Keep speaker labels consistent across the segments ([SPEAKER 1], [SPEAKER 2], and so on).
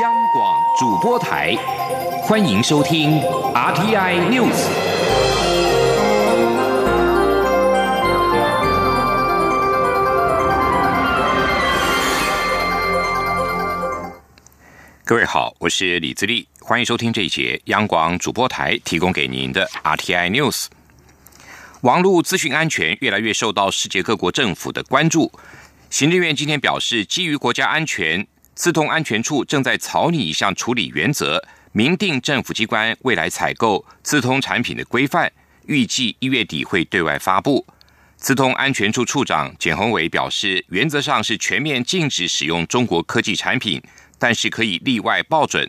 [SPEAKER 1] 央广主播台，欢迎收听 RTI News。各位好，我是李自立，欢迎收听这一节央广主播台提供给您的 RTI News。网络资讯安全越来越受到世界各国政府的关注。行政院今天表示，基于国家安全，资通安全处正在草拟一项处理原则，明定政府机关未来采购资通产品的规范，预计一月底会对外发布。资通安全处处长简宏伟表示，原则上是全面禁止使用中国科技产品，但是可以例外报准。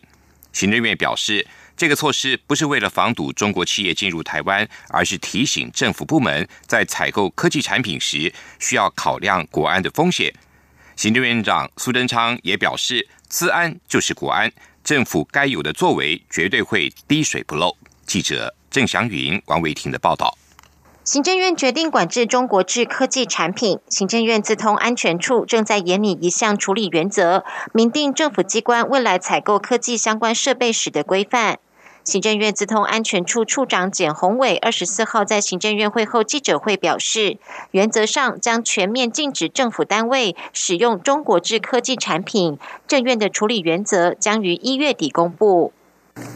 [SPEAKER 1] 行政院表示。这个措施不是为了防堵中国企业进入台湾，而是提醒政府部门在采购科技产品时需要考量国安的风险。行政院长苏贞昌也表示，资安就是国安，政府该有的作为绝对会滴水不漏。记者郑祥云、王维婷的报道。
[SPEAKER 2] 行政院决定管制中国制科技产品，行政院自通安全处正在研拟一项处理原则，明定政府机关未来采购科技相关设备时的规范。行政院资通安全处处长简宏伟二十四号在行政院会后记者会表示，原则上将全面禁止政府单位使用中国制科技产品。政院的处理原则将于一月底公布。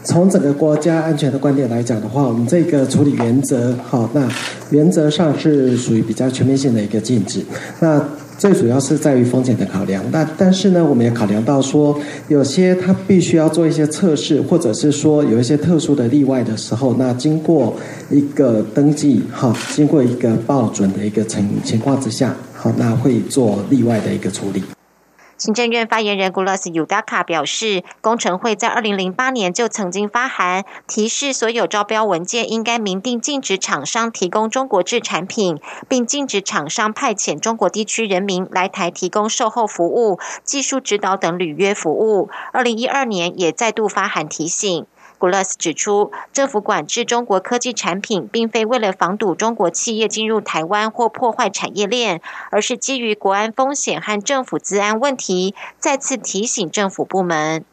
[SPEAKER 3] 从整个国家安全的观点来讲的话，我们这个处理原则，好，那原则上是属于比较全面性的一个禁止。那最主要是在于风险的考量，那但是呢，我们也考量到说，有些它必须要做一些测试，或者是说有一些特殊的例外的时候，那经过一个登记，哈，经过一个报准的一个情情况之下，好，那会做例外的一个处理。
[SPEAKER 2] 行政院发言人古拉斯尤达卡表示，工程会在二零零八年就曾经发函提示所有招标文件应该明定禁止厂商提供中国制产品，并禁止厂商派遣中国地区人民来台提供售后服务、技术指导等履约服务。二零一二年也再度发函提醒。古勒斯指出，政府管制中国科技产品，并非为了防堵中国企业进入台湾或破坏产业链，而是基于国安风险和政府治安问题，再次提醒政府部门。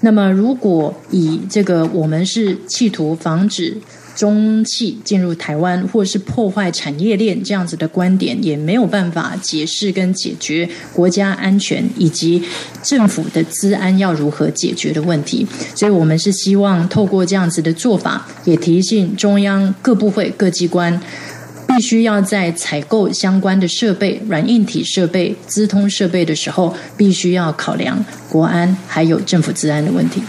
[SPEAKER 4] 那么，如果以这个我们是企图防止。中企进入台湾，或是破坏产业链这样子的观点，也没有办法解释跟解决国家安全以及政府的资安要如何解决的问题。所以，我们是希望透过这样子的做法，也提醒中央各部会、各机关，必须要在采购相关的设备、软硬体设备、资通设备的时候，必须要考量国安还有政府治安的问题。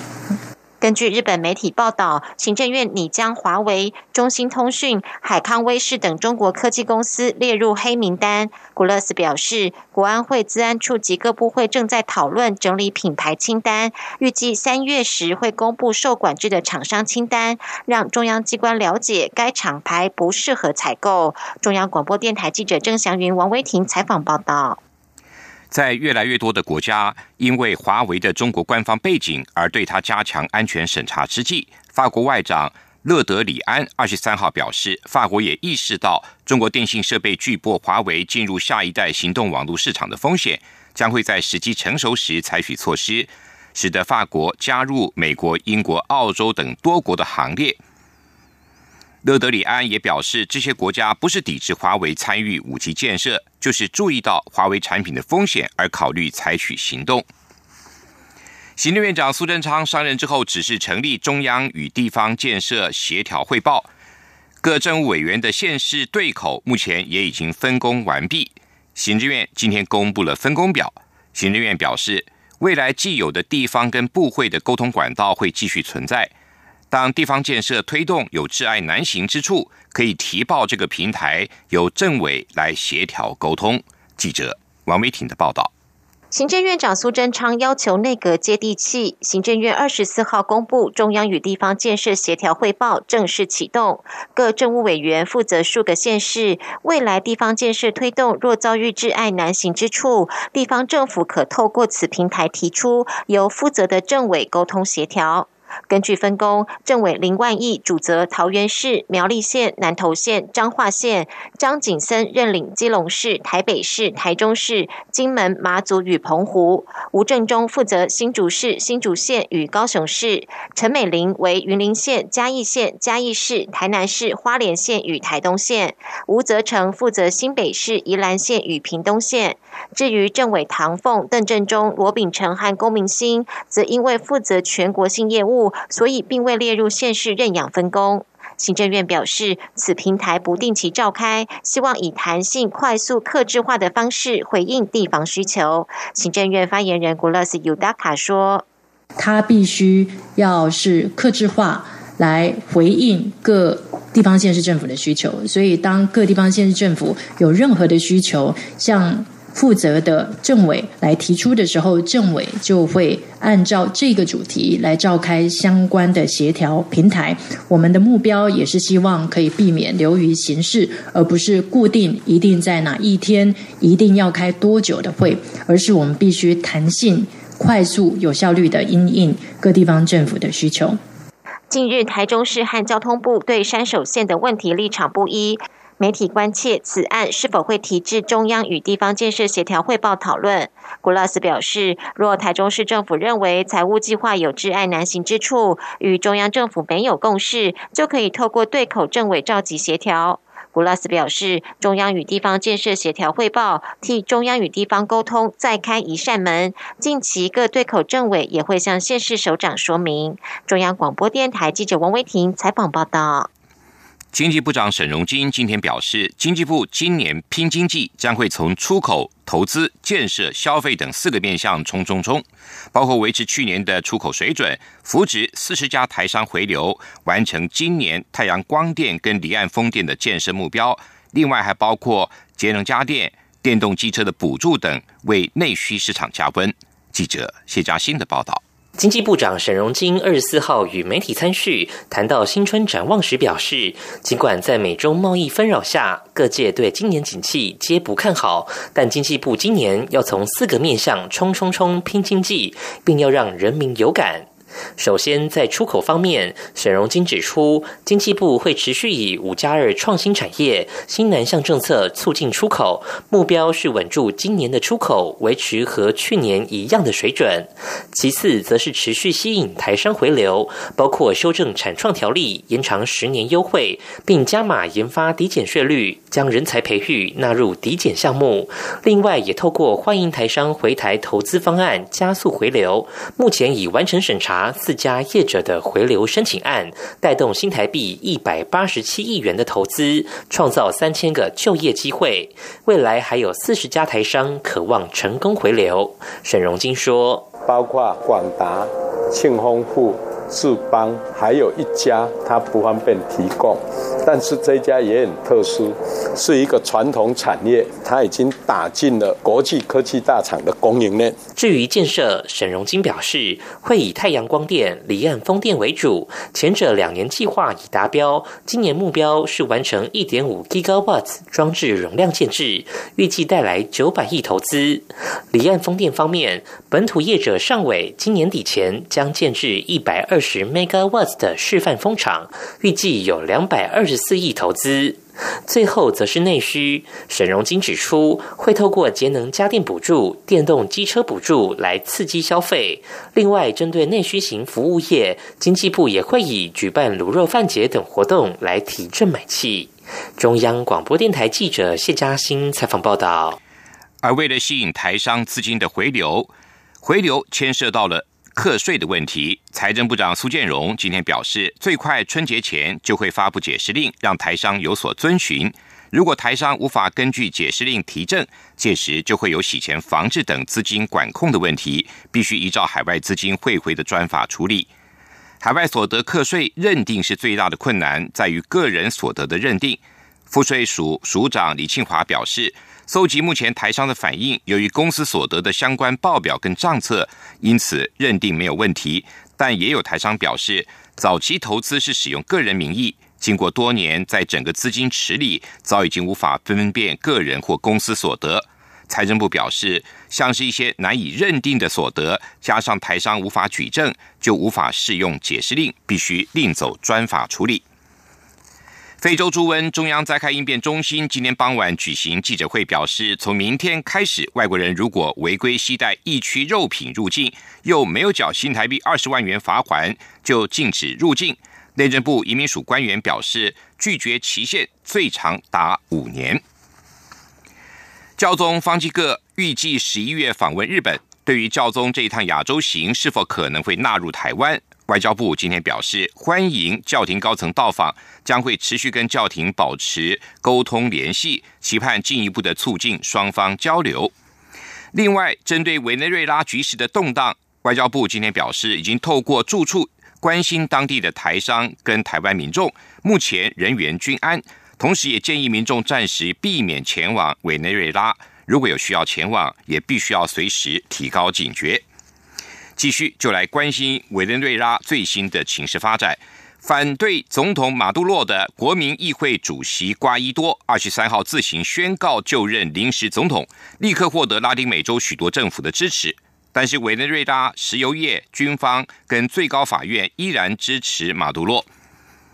[SPEAKER 2] 根据日本媒体报道，行政院拟将华为、中兴通讯、海康威视等中国科技公司列入黑名单。古勒斯表示，国安会、资安处及各部会正在讨论整理品牌清单，预计三月时会公布受管制的厂商清单，让中央机关了解该厂牌不适合采购。中央广播电台记者郑祥云、王威婷采访报道。
[SPEAKER 1] 在越来越多的国家因为华为的中国官方背景而对它加强安全审查之际，法国外长勒德里安二十三号表示，法国也意识到中国电信设备巨擘华为进入下一代行动网络市场的风险，将会在时机成熟时采取措施，使得法国加入美国、英国、澳洲等多国的行列。勒德里安也表示，这些国家不是抵制华为参与武器建设，就是注意到华为产品的风险而考虑采取行动。行政院长苏贞昌上任之后，指示成立中央与地方建设协调汇报，各政务委员的县市对口目前也已经分工完毕。行政院今天公布了分工表，行政院表示，未来既有的地方跟部会的沟通管道会继续存在。当地方建设推动有挚爱难行之处，可以提报这个平台，由政委来协调沟通。记者王维婷的报道。
[SPEAKER 2] 行政院长苏贞昌要求内阁接地气。行政院二十四号公布中央与地方建设协调汇报正式启动，各政务委员负责数个县市，未来地方建设推动若遭遇挚爱难行之处，地方政府可透过此平台提出，由负责的政委沟通协调。根据分工，政委林万亿主责桃园市、苗栗县、南投县、彰化县；张景森认领基隆市、台北市、台中市、金门、马祖与澎湖；吴正中负责新竹市、新竹县与高雄市；陈美玲为云林县、嘉义县、嘉义市、台南市、花莲县与台东县；吴泽成负责新北市、宜兰县与屏东县。至于政委唐凤、邓正中、罗秉成和龚明星，则因为负责全国性业务，所以并未列入县市认养分工。行政院表示，此平台不定期召开，希望以弹性、快速、克制化的方式回应地方需求。行政院发言人古勒斯尤达卡说：“
[SPEAKER 4] 他必须要是克制化来回应各地方县市政府的需求，所以当各地方县市政府有任何的需求，像……”负责的政委来提出的时候，政委就会按照这个主题来召开相关的协调平台。我们的目标也是希望可以避免流于形式，而不是固定一定在哪一天一定要开多久的会，而是我们必须弹性、快速、有效率的应应各地方政府的需求。
[SPEAKER 2] 近日，台中市和交通部对山手线的问题立场不一。媒体关切此案是否会提至中央与地方建设协调汇报讨论。古拉斯表示，若台中市政府认为财务计划有挚爱难行之处，与中央政府没有共识，就可以透过对口政委召集协调。古拉斯表示，中央与地方建设协调汇报，替中央与地方沟通再开一扇门。近期各对口政委也会向县市首长说明。中央广播电台记者王威婷采访报道。
[SPEAKER 1] 经济部长沈荣金今天表示，经济部今年拼经济将会从出口、投资、建设、消费等四个面向冲冲冲，包括维持去年的出口水准，扶植四十家台商回流，完成今年太阳光电跟离岸风电的建设目标。另外，还包括节能家电、电动机车的补助等，为内需市场加温。记者谢嘉欣的报道。
[SPEAKER 5] 经济部长沈荣金二十四号与媒体参叙，谈到新春展望时表示，尽管在美中贸易纷扰下，各界对今年景气皆不看好，但经济部今年要从四个面向冲冲冲拼经济，并要让人民有感。首先，在出口方面，沈荣金指出，经济部会持续以“五加二”创新产业、新南向政策促进出口，目标是稳住今年的出口，维持和去年一样的水准。其次，则是持续吸引台商回流，包括修正产创条例，延长十年优惠，并加码研发抵减税率，将人才培育纳入抵减项目。另外，也透过欢迎台商回台投资方案，加速回流。目前已完成审查。四家业者的回流申请案，带动新台币一百八十七亿元的投资，创造三千个就业机会。未来还有四十家台商渴望成功回流。沈荣金说：“包括广达、庆丰富。”智邦还有一家，它不方便提供，但是这家也很特殊，是一个传统产业，它已经打进了国际科技大厂的供应链。至于建设，沈荣金表示，会以太阳光电、离岸风电为主，前者两年计划已达标，今年目标是完成一点五 Gigawatt 装置容量建制，预计带来九百亿投资。离岸风电方面，本土业者尚伟今年底前将建制一百二。二十 megawatts 的示范风场，预计有两百二十四亿投资。最后则是内需，沈荣金指出，会透过节能家电补助、电动机车补助来刺激消费。另外，针对内需型服务业，经济部也会以举办卤肉饭节等活动来提振买气。中央广播电台记者谢嘉欣采访报道。
[SPEAKER 1] 而为了吸引台商资金的回流，回流牵涉到了。课税的问题，财政部长苏建荣今天表示，最快春节前就会发布解释令，让台商有所遵循。如果台商无法根据解释令提证，届时就会有洗钱防治等资金管控的问题，必须依照海外资金汇回的专法处理。海外所得课税认定是最大的困难，在于个人所得的认定。赋税署署长李庆华表示。搜集目前台商的反应，由于公司所得的相关报表跟账册，因此认定没有问题。但也有台商表示，早期投资是使用个人名义，经过多年，在整个资金池里早已经无法分辨个人或公司所得。财政部表示，像是一些难以认定的所得，加上台商无法举证，就无法适用解释令，必须另走专法处理。非洲猪瘟中央灾害应变中心今天傍晚举行记者会，表示从明天开始，外国人如果违规携带疫区肉品入境，又没有缴新台币二十万元罚款，就禁止入境。内政部移民署官员表示，拒绝期限最长达五年。教宗方济各预计十一月访问日本，对于教宗这一趟亚洲行是否可能会纳入台湾，外交部今天表示欢迎教廷高层到访，将会持续跟教廷保持沟通联系，期盼进一步的促进双方交流。另外，针对委内瑞拉局势的动荡，外交部今天表示，已经透过住处关心当地的台商跟台湾民众，目前人员均安。同时，也建议民众暂时避免前往委内瑞拉。如果有需要前往，也必须要随时提高警觉。继续就来关心委内瑞拉最新的情势发展。反对总统马杜洛的国民议会主席瓜伊多，二十三号自行宣告就任临时总统，立刻获得拉丁美洲许多政府的支持。但是，委内瑞拉石油业、军方跟最高法院依然支持马杜洛。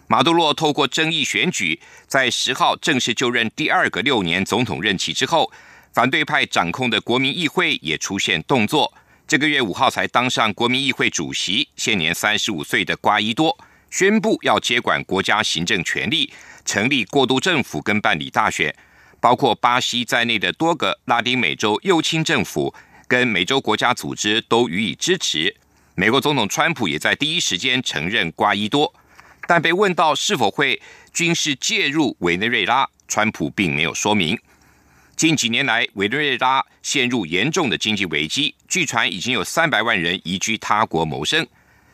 [SPEAKER 1] 马杜洛透过争议选举，在十号正式就任第二个六年总统任期之后，反对派掌控的国民议会也出现动作。这个月五号才当上国民议会主席，现年三十五岁的瓜伊多宣布要接管国家行政权力，成立过渡政府跟办理大选，包括巴西在内的多个拉丁美洲右倾政府跟美洲国家组织都予以支持。美国总统川普也在第一时间承认瓜伊多。但被问到是否会军事介入委内瑞拉，川普并没有说明。近几年来，委内瑞拉陷入严重的经济危机，据传已经有三百万人移居他国谋生。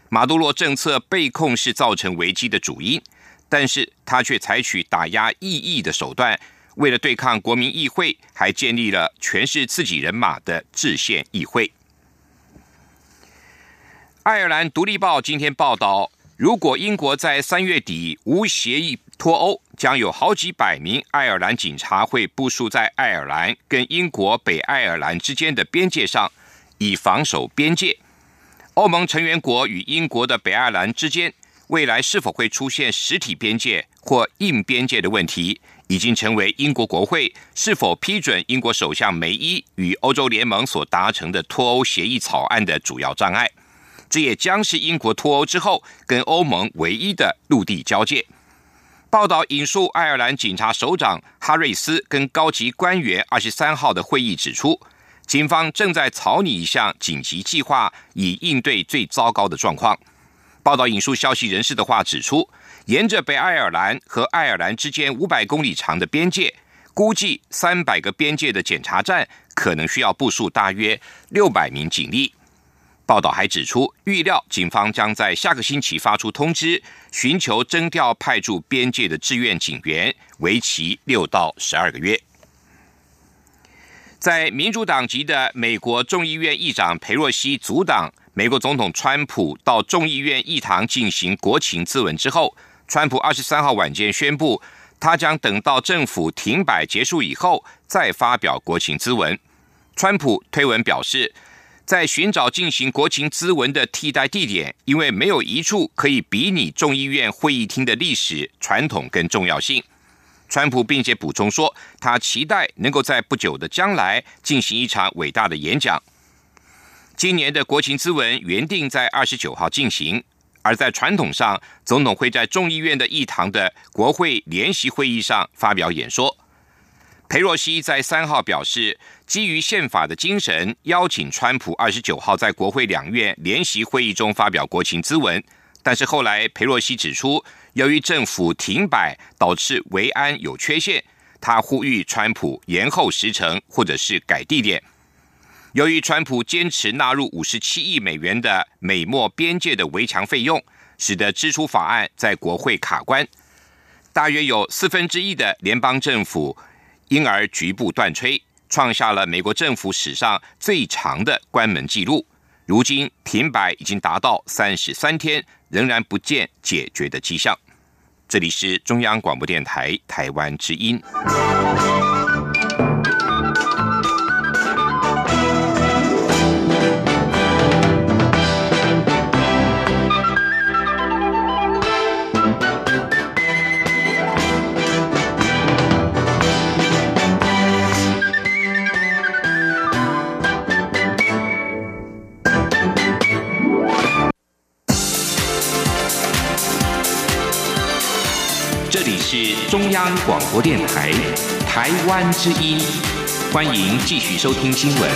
[SPEAKER 1] 马杜罗政策被控是造成危机的主因，但是他却采取打压异议的手段，为了对抗国民议会，还建立了全是自己人马的制宪议会。爱尔兰独立报今天报道。如果英国在三月底无协议脱欧，将有好几百名爱尔兰警察会部署在爱尔兰跟英国北爱尔兰之间的边界上，以防守边界。欧盟成员国与英国的北爱尔兰之间，未来是否会出现实体边界或硬边界的问题，已经成为英国国会是否批准英国首相梅伊与欧洲联盟所达成的脱欧协议草案的主要障碍。这也将是英国脱欧之后跟欧盟唯一的陆地交界。报道引述爱尔兰警察首长哈瑞斯跟高级官员二十三号的会议指出，警方正在草拟一项紧急计划，以应对最糟糕的状况。报道引述消息人士的话指出，沿着北爱尔兰和爱尔兰之间五百公里长的边界，估计三百个边界的检查站可能需要部署大约六百名警力。报道还指出，预料警方将在下个星期发出通知，寻求征调派驻边界的志愿警员，为期六到十二个月。在民主党籍的美国众议院议长佩洛西阻挡美国总统川普到众议院议堂进行国情咨文之后，川普二十三号晚间宣布，他将等到政府停摆结束以后再发表国情咨文。川普推文表示。在寻找进行国情咨文的替代地点，因为没有一处可以比拟众议院会议厅的历史传统跟重要性。川普并且补充说，他期待能够在不久的将来进行一场伟大的演讲。今年的国情咨文原定在二十九号进行，而在传统上，总统会在众议院的议堂的国会联席会议上发表演说。佩洛西在三号表示，基于宪法的精神，邀请川普二十九号在国会两院联席会议中发表国情咨文。但是后来，佩洛西指出，由于政府停摆导致维安有缺陷，他呼吁川普延后时程或者是改地点。由于川普坚持纳入五十七亿美元的美墨边界的围墙费用，使得支出法案在国会卡关，大约有四分之一的联邦政府。因而局部断炊，创下了美国政府史上最长的关门记录。如今停摆已经达到三十三天，仍然不见解决的迹象。这里是中央广播电台台湾之音。中央广播电台台湾之音，欢迎继续收听新闻。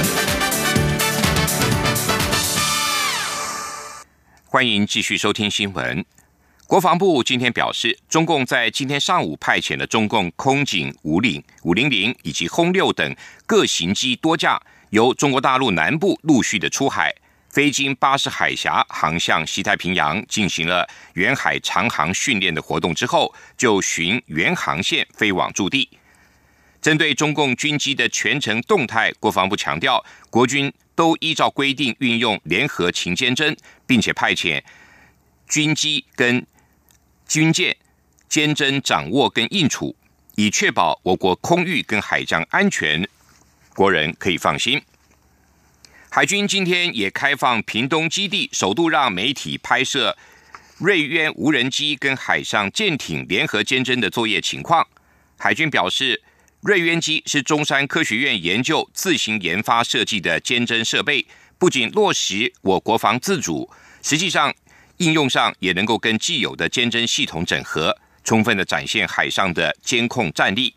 [SPEAKER 1] 欢迎继续收听新闻。国防部今天表示，中共在今天上午派遣了中共空警五零五零零以及轰六等各型机多架，由中国大陆南部陆续的出海。飞经巴士海峡，航向西太平洋，进行了远海长航训练的活动之后，就循原航线飞往驻地。针对中共军机的全程动态，国防部强调，国军都依照规定运用联合勤监侦，并且派遣军机跟军舰监侦掌握跟应处，以确保我国空域跟海疆安全，国人可以放心。海军今天也开放屏东基地，首度让媒体拍摄瑞渊无人机跟海上舰艇联合监侦的作业情况。海军表示，瑞渊机是中山科学院研究自行研发设计的监侦设备，不仅落实我国防自主，实际上应用上也能够跟既有的监侦系统整合，充分的展现海上的监控战力。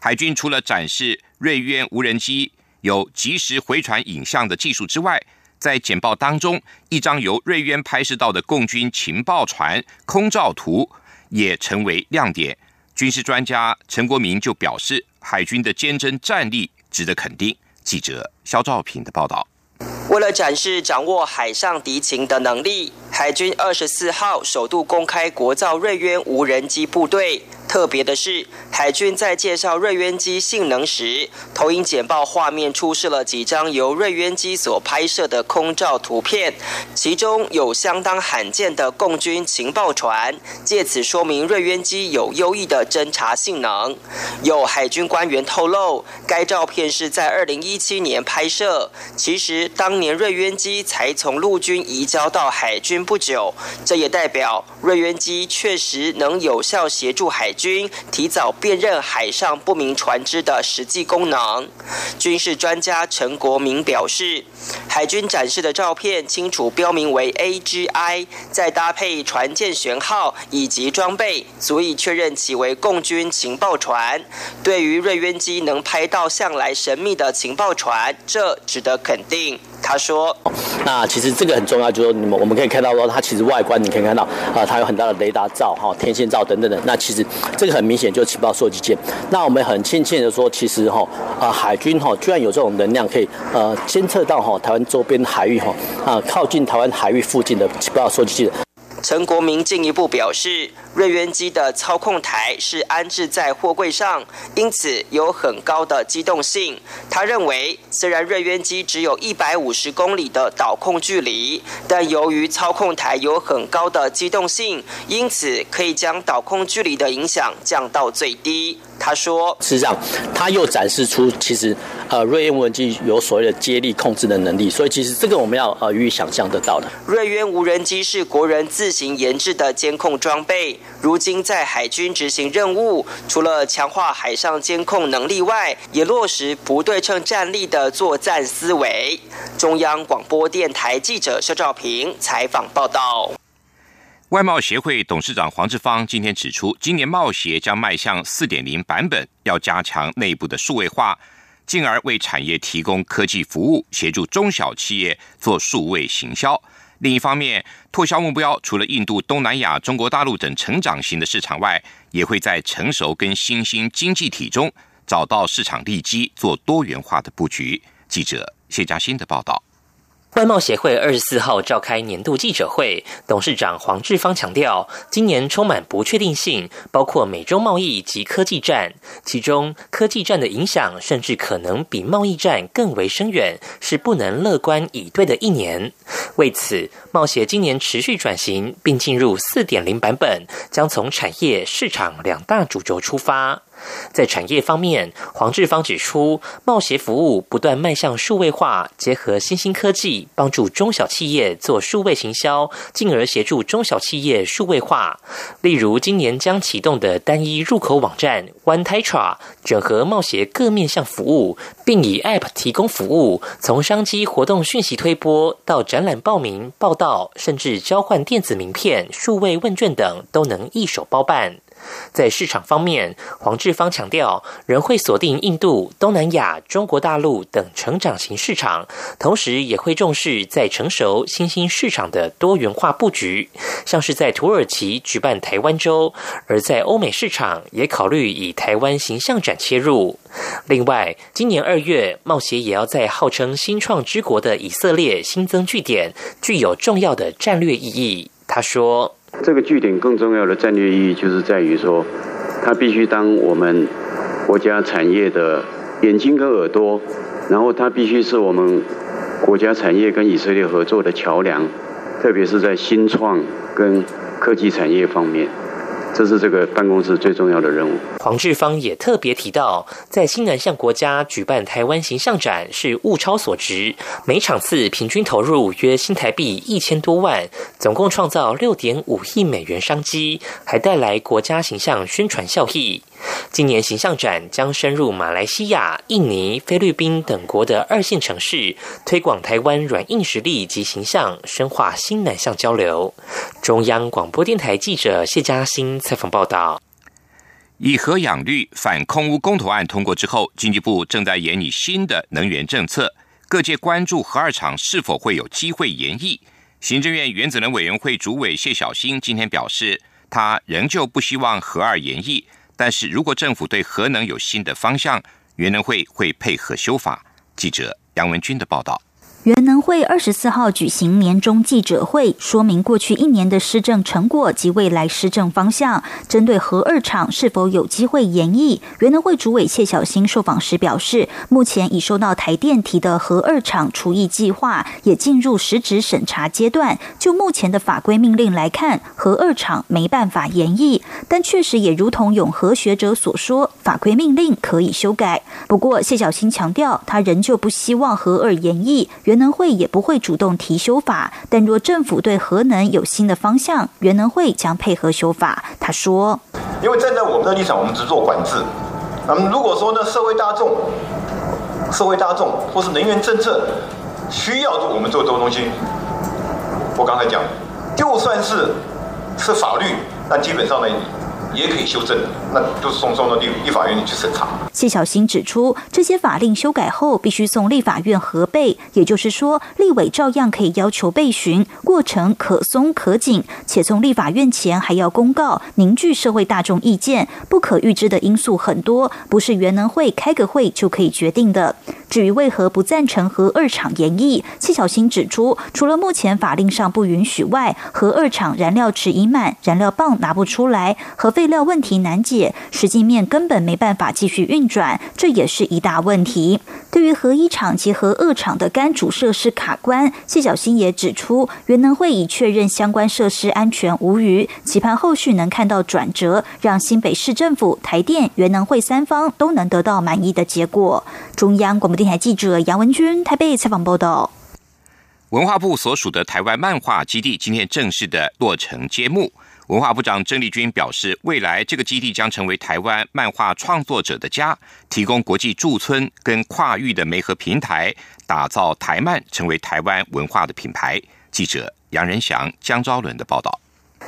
[SPEAKER 1] 海军除了展示瑞渊无人机。有即时回传影像的技术之外，在简报当中，一张由瑞渊拍摄到的共军情报船空照图也成为亮点。军事专家陈国民就表示，海军的坚贞战力值得肯定。记者肖兆平的报道。
[SPEAKER 6] 为了展示掌握海上敌情的能力，海军二十四号首度公开国造瑞渊无人机部队。特别的是，海军在介绍瑞渊机性能时，投影简报画面出示了几张由瑞渊机所拍摄的空照图片，其中有相当罕见的共军情报船，借此说明瑞渊机有优异的侦察性能。有海军官员透露，该照片是在二零一七年拍摄，其实当年瑞渊机才从陆军移交到海军不久，这也代表瑞渊机确实能有效协助海。军提早辨认海上不明船只的实际功能。军事专家陈国明表示，海军展示的照片清楚标明为 AGI，再搭配船舰舷号以及装备，足以确认其为共军情报船。对于瑞渊机能拍到向来神秘的情报船，这值得肯定。他说：“
[SPEAKER 7] 那其实这个很重要，就是说你们我们可以看到说，它其实外观你可以看到啊，它有很大的雷达罩、哈天线罩等等的。那其实这个很明显就是情报收集舰。那我们很庆幸的说，其实哈啊海军哈居然有这种能量，可以呃监测到哈台湾周边海域哈啊靠近台湾海域附近的情报收集舰。”
[SPEAKER 6] 陈国民进一步表示，瑞渊机的操控台是安置在货柜上，因此有很高的机动性。他认为，虽然瑞渊机只有一百五十公里的导控距离，但由于操控台有很高的机动性，因此可以将导控距离的影响降到最低。他说：“
[SPEAKER 7] 事实上，他又展示出其实呃瑞渊无人机有所谓的接力控制的能力，所以其实这个我们要呃予以想象得到的。
[SPEAKER 6] 瑞渊无人机是国人自行研制的监控装备，如今在海军执行任务，除了强化海上监控能力外，也落实不对称战力的作战思维。”中央广播电台记者肖兆平采访报道。
[SPEAKER 1] 外贸协会董事长黄志芳今天指出，今年贸协将迈向四点零版本，要加强内部的数位化，进而为产业提供科技服务，协助中小企业做数位行销。另一方面，拓销目标除了印度、东南亚、中国大陆等成长型的市场外，也会在成熟跟新兴经济体中找到市场利基，做多元化的布局。记者谢佳欣的报道。
[SPEAKER 5] 外贸协会二十四号召开年度记者会，董事长黄志芳强调，今年充满不确定性，包括美中贸易及科技战，其中科技战的影响甚至可能比贸易战更为深远，是不能乐观以对的一年。为此，贸协今年持续转型，并进入四点零版本，将从产业、市场两大主轴出发。在产业方面，黄志芳指出，贸协服务不断迈向数位化，结合新兴科技，帮助中小企业做数位行销，进而协助中小企业数位化。例如，今年将启动的单一入口网站 One Tetra，整合贸协各面向服务，并以 App 提供服务，从商机活动讯息推播到展览报名、报道，甚至交换电子名片、数位问卷等，都能一手包办。在市场方面，黄志芳强调，仍会锁定印度、东南亚、中国大陆等成长型市场，同时也会重视在成熟新兴市场的多元化布局，像是在土耳其举办台湾周，而在欧美市场也考虑以台湾形象展切入。另外，今年二月，贸协也要在号称新创之国的以色列新增据点，具有重要的战略意义。他说。
[SPEAKER 8] 这个据点更重要的战略意义，就是在于说，它必须当我们国家产业的眼睛跟耳朵，然后它必须是我们国家产业跟以色列合作的桥梁，特别是在新创跟科技产业方面。这是这个办公室最重要的任务。
[SPEAKER 5] 黄志芳也特别提到，在新南向国家举办台湾形象展是物超所值，每场次平均投入约新台币一千多万，总共创造六点五亿美元商机，还带来国家形象宣传效益。今年形象展将深入马来西亚、印尼、菲律宾等国的二线城市，推广台湾软硬实力及形象，深化新南向交流。中央广播电台记者谢嘉欣采访报道。
[SPEAKER 1] 以核养绿反空污公投案通过之后，经济部正在研拟新的能源政策，各界关注核二厂是否会有机会延役。行政院原子能委员会主委谢小新今天表示，他仍旧不希望核二延役。但是如果政府对核能有新的方向，原能会会配合修法。记者杨文军的报道。
[SPEAKER 9] 原能会二十四号举行年终记者会，说明过去一年的施政成果及未来施政方向。针对核二厂是否有机会延役，原能会主委谢小新受访时表示，目前已收到台电提的核二厂除役计划，也进入实质审查阶段。就目前的法规命令来看，核二厂没办法延役，但确实也如同永和学者所说，法规命令可以修改。不过谢小新强调，他仍旧不希望核二延役。能会也不会主动提修法，但若政府对核能有新的方向，原能会将配合修法。他说：“
[SPEAKER 10] 因为站在我们的立场，我们只做管制。那么如果说呢，社会大众、社会大众或是能源政策需要我们做这个东西，我刚才讲，就算是是法律，那基本上呢。”也可以修正，那就送送到立立法院里去审查。
[SPEAKER 9] 谢小新指出，这些法令修改后必须送立法院核备，也就是说，立委照样可以要求备询，过程可松可紧，且从立法院前还要公告，凝聚社会大众意见，不可预知的因素很多，不是原能会开个会就可以决定的。至于为何不赞成核二厂延役，谢小新指出，除了目前法令上不允许外，核二厂燃料池已满，燃料棒拿不出来，核废料问题难解，实际面根本没办法继续运转，这也是一大问题。对于核一厂及核二厂的干主设施卡关，谢小新也指出，原能会已确认相关设施安全无虞，期盼后续能看到转折，让新北市政府、台电、原能会三方都能得到满意的结果。中央广播电台记者杨文君台北采访报道。
[SPEAKER 1] 文化部所属的台湾漫画基地今天正式的落成揭幕。文化部长郑丽君表示，未来这个基地将成为台湾漫画创作者的家，提供国际驻村跟跨域的媒合平台，打造台漫成为台湾文化的品牌。记者杨仁祥、江昭伦的报道。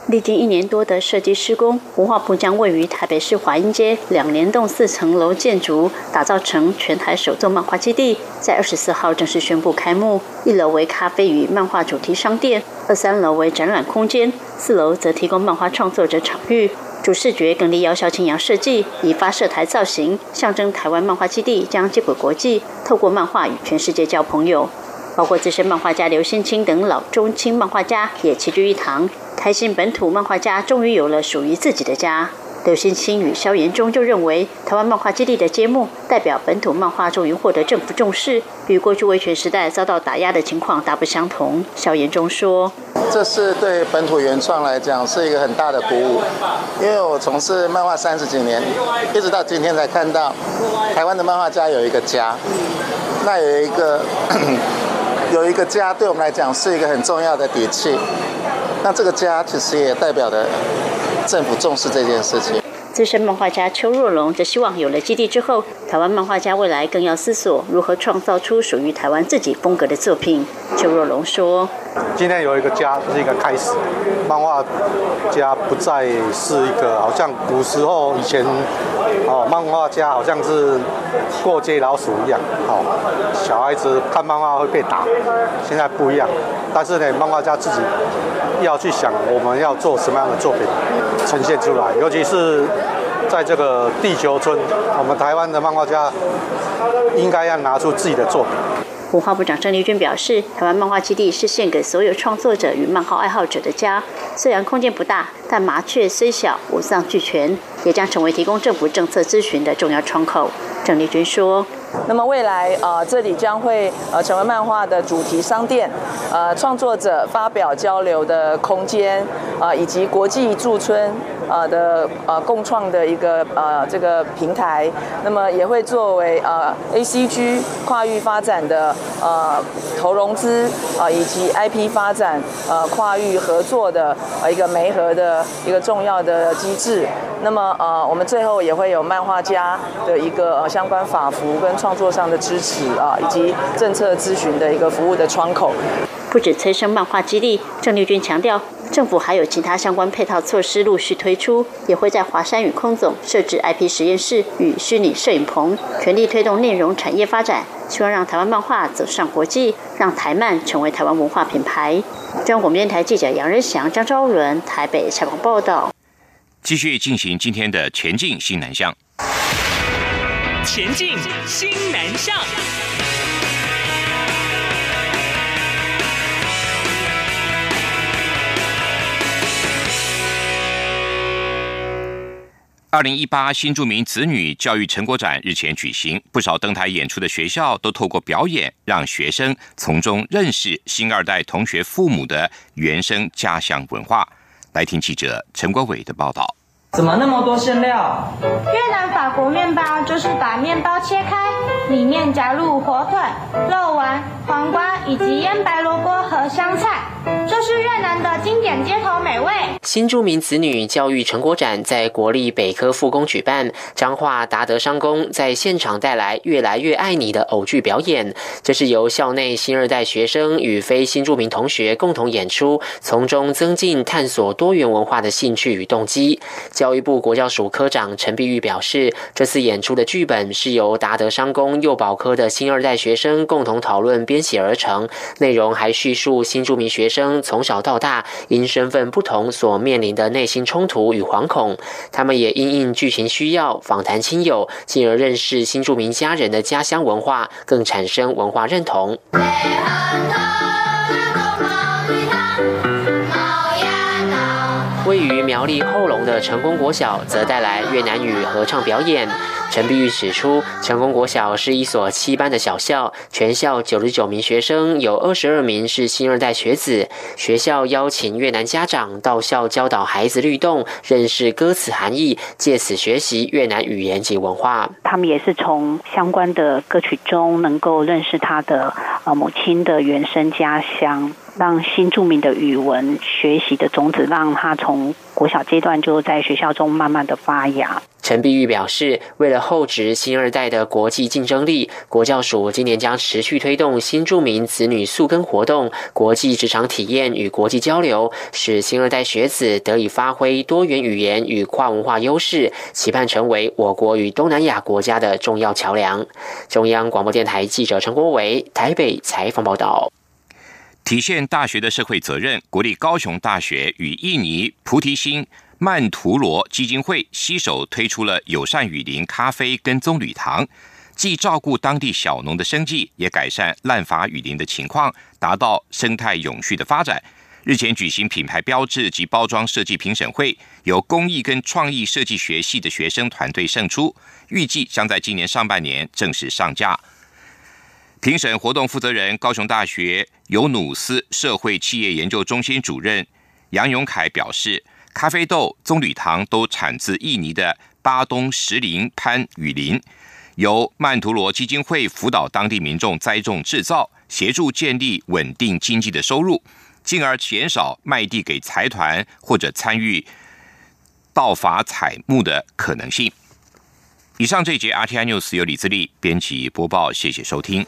[SPEAKER 11] 历经一年多的设计施工，文化部将位于台北市华阴街两联栋四层楼建筑打造成全台首座漫画基地，在二十四号正式宣布开幕。一楼为咖啡与漫画主题商店，二三楼为展览空间，四楼则提供漫画创作者场域。主视觉更立姚小青阳设计，以发射台造型，象征台湾漫画基地将接轨国际，透过漫画与全世界交朋友。包括资深漫画家刘先清等老中青漫画家也齐聚一堂。开心本土漫画家终于有了属于自己的家。刘新清与萧炎中就认为，台湾漫画基地的揭幕代表本土漫画终于获得政府重视，与过去威权时代遭到打压的情况大不相同。萧炎中说：“
[SPEAKER 12] 这是对本土原创来讲是一个很大的鼓舞，因为我从事漫画三十几年，一直到今天才看到台湾的漫画家有一个家，那有一个有一个家，对我们来讲是一个很重要的底气。”那这个家其实也代表着政府重视这件事情。
[SPEAKER 11] 资深漫画家邱若龙则希望，有了基地之后，台湾漫画家未来更要思索如何创造出属于台湾自己风格的作品。邱若龙说：“
[SPEAKER 13] 今天有一个家，是一个开始。漫画家不再是一个好像古时候以前哦，漫画家好像是过街老鼠一样。好，小孩子看漫画会被打，现在不一样。但是呢，漫画家自己要去想，我们要做什么样的作品呈现出来，尤其是。”在这个地球村，我们台湾的漫画家应该要拿出自己的作品。
[SPEAKER 11] 文化部长郑丽君表示，台湾漫画基地是献给所有创作者与漫画爱好者的家。虽然空间不大，但麻雀虽小，五脏俱全，也将成为提供政府政策咨询的重要窗口。郑丽君说。
[SPEAKER 14] 那么未来，呃，这里将会呃成为漫画的主题商店，呃，创作者发表交流的空间，啊，以及国际驻村呃的呃共创的一个呃这个平台。那么也会作为呃 ACG 跨域发展的呃投融资啊以及 IP 发展呃跨域合作的呃一个媒合的一个重要的机制。那么呃我们最后也会有漫画家的一个呃相关法服跟。创作上的支持啊，以及政策咨询的一个服务的窗口。
[SPEAKER 11] 不止催生漫画基地，郑丽君强调，政府还有其他相关配套措施陆续推出，也会在华山与空总设置 IP 实验室与虚拟摄影棚，全力推动内容产业发展，希望让台湾漫画走上国际，让台漫成为台湾文化品牌。中央广播电台记者杨仁祥、张昭伦台北采访报道。
[SPEAKER 1] 继续进行今天的前进新南向。前进新南向。二零一八新著名子女教育成果展日前举行，不少登台演出的学校都透过表演，让学生从中认识新二代同学父母的原生家乡文化。来听记者陈国伟的报道。
[SPEAKER 15] 怎么那么多馅料？
[SPEAKER 16] 越南法国面包就是把面包切开，里面夹入火腿、肉丸、黄瓜以及腌白萝卜和香菜。这是越南的经典街头美味。
[SPEAKER 17] 新著名子女教育成果展在国立北科复工举办，彰化达德商工在现场带来《越来越爱你》的偶剧表演。这是由校内新二代学生与非新著名同学共同演出，从中增进探索多元文化的兴趣与动机。教育部国教署科长陈碧玉表示，这次演出的剧本是由达德商工幼保科的新二代学生共同讨论编写而成，内容还叙述新著名学生从小到大因身份不同所面临的内心冲突与惶恐。他们也因应剧情需要访谈亲友，进而认识新著名家人的家乡文化，更产生文化认同。苗栗后龙的成功国小则带来越南语合唱表演。陈碧玉指出，成功国小是一所七班的小校，全校九十九名学生，有二十二名是新二代学子。学校邀请越南家长到校教导孩子律动，认识歌词含义，借此学习越南语言及文化。
[SPEAKER 18] 他们也是从相关的歌曲中，能够认识他的呃母亲的原生家乡。让新著名的语文学习的种子，让他从国小阶段就在学校中慢慢的发芽。
[SPEAKER 17] 陈碧玉表示，为了厚植新二代的国际竞争力，国教署今年将持续推动新著名子女宿根活动、国际职场体验与国际交流，使新二代学子得以发挥多元语言与跨文化优势，期盼成为我国与东南亚国家的重要桥梁。中央广播电台记者陈国伟台北采访报道。
[SPEAKER 1] 体现大学的社会责任，国立高雄大学与印尼菩提心曼陀罗基金会携手推出了友善雨林咖啡跟棕榈糖，既照顾当地小农的生计，也改善滥伐雨林的情况，达到生态永续的发展。日前举行品牌标志及包装设计评审会，由工艺跟创意设计学系的学生团队胜出，预计将在今年上半年正式上架。评审活动负责人、高雄大学尤努斯社会企业研究中心主任杨永凯表示，咖啡豆、棕榈糖都产自印尼的巴东石林潘雨林，由曼陀罗基金会辅导当地民众栽种制造，协助建立稳定经济的收入，进而减少卖地给财团或者参与。盗伐采木的可能性。以上这一节 RTI News 由李自力编辑播报，谢谢收听。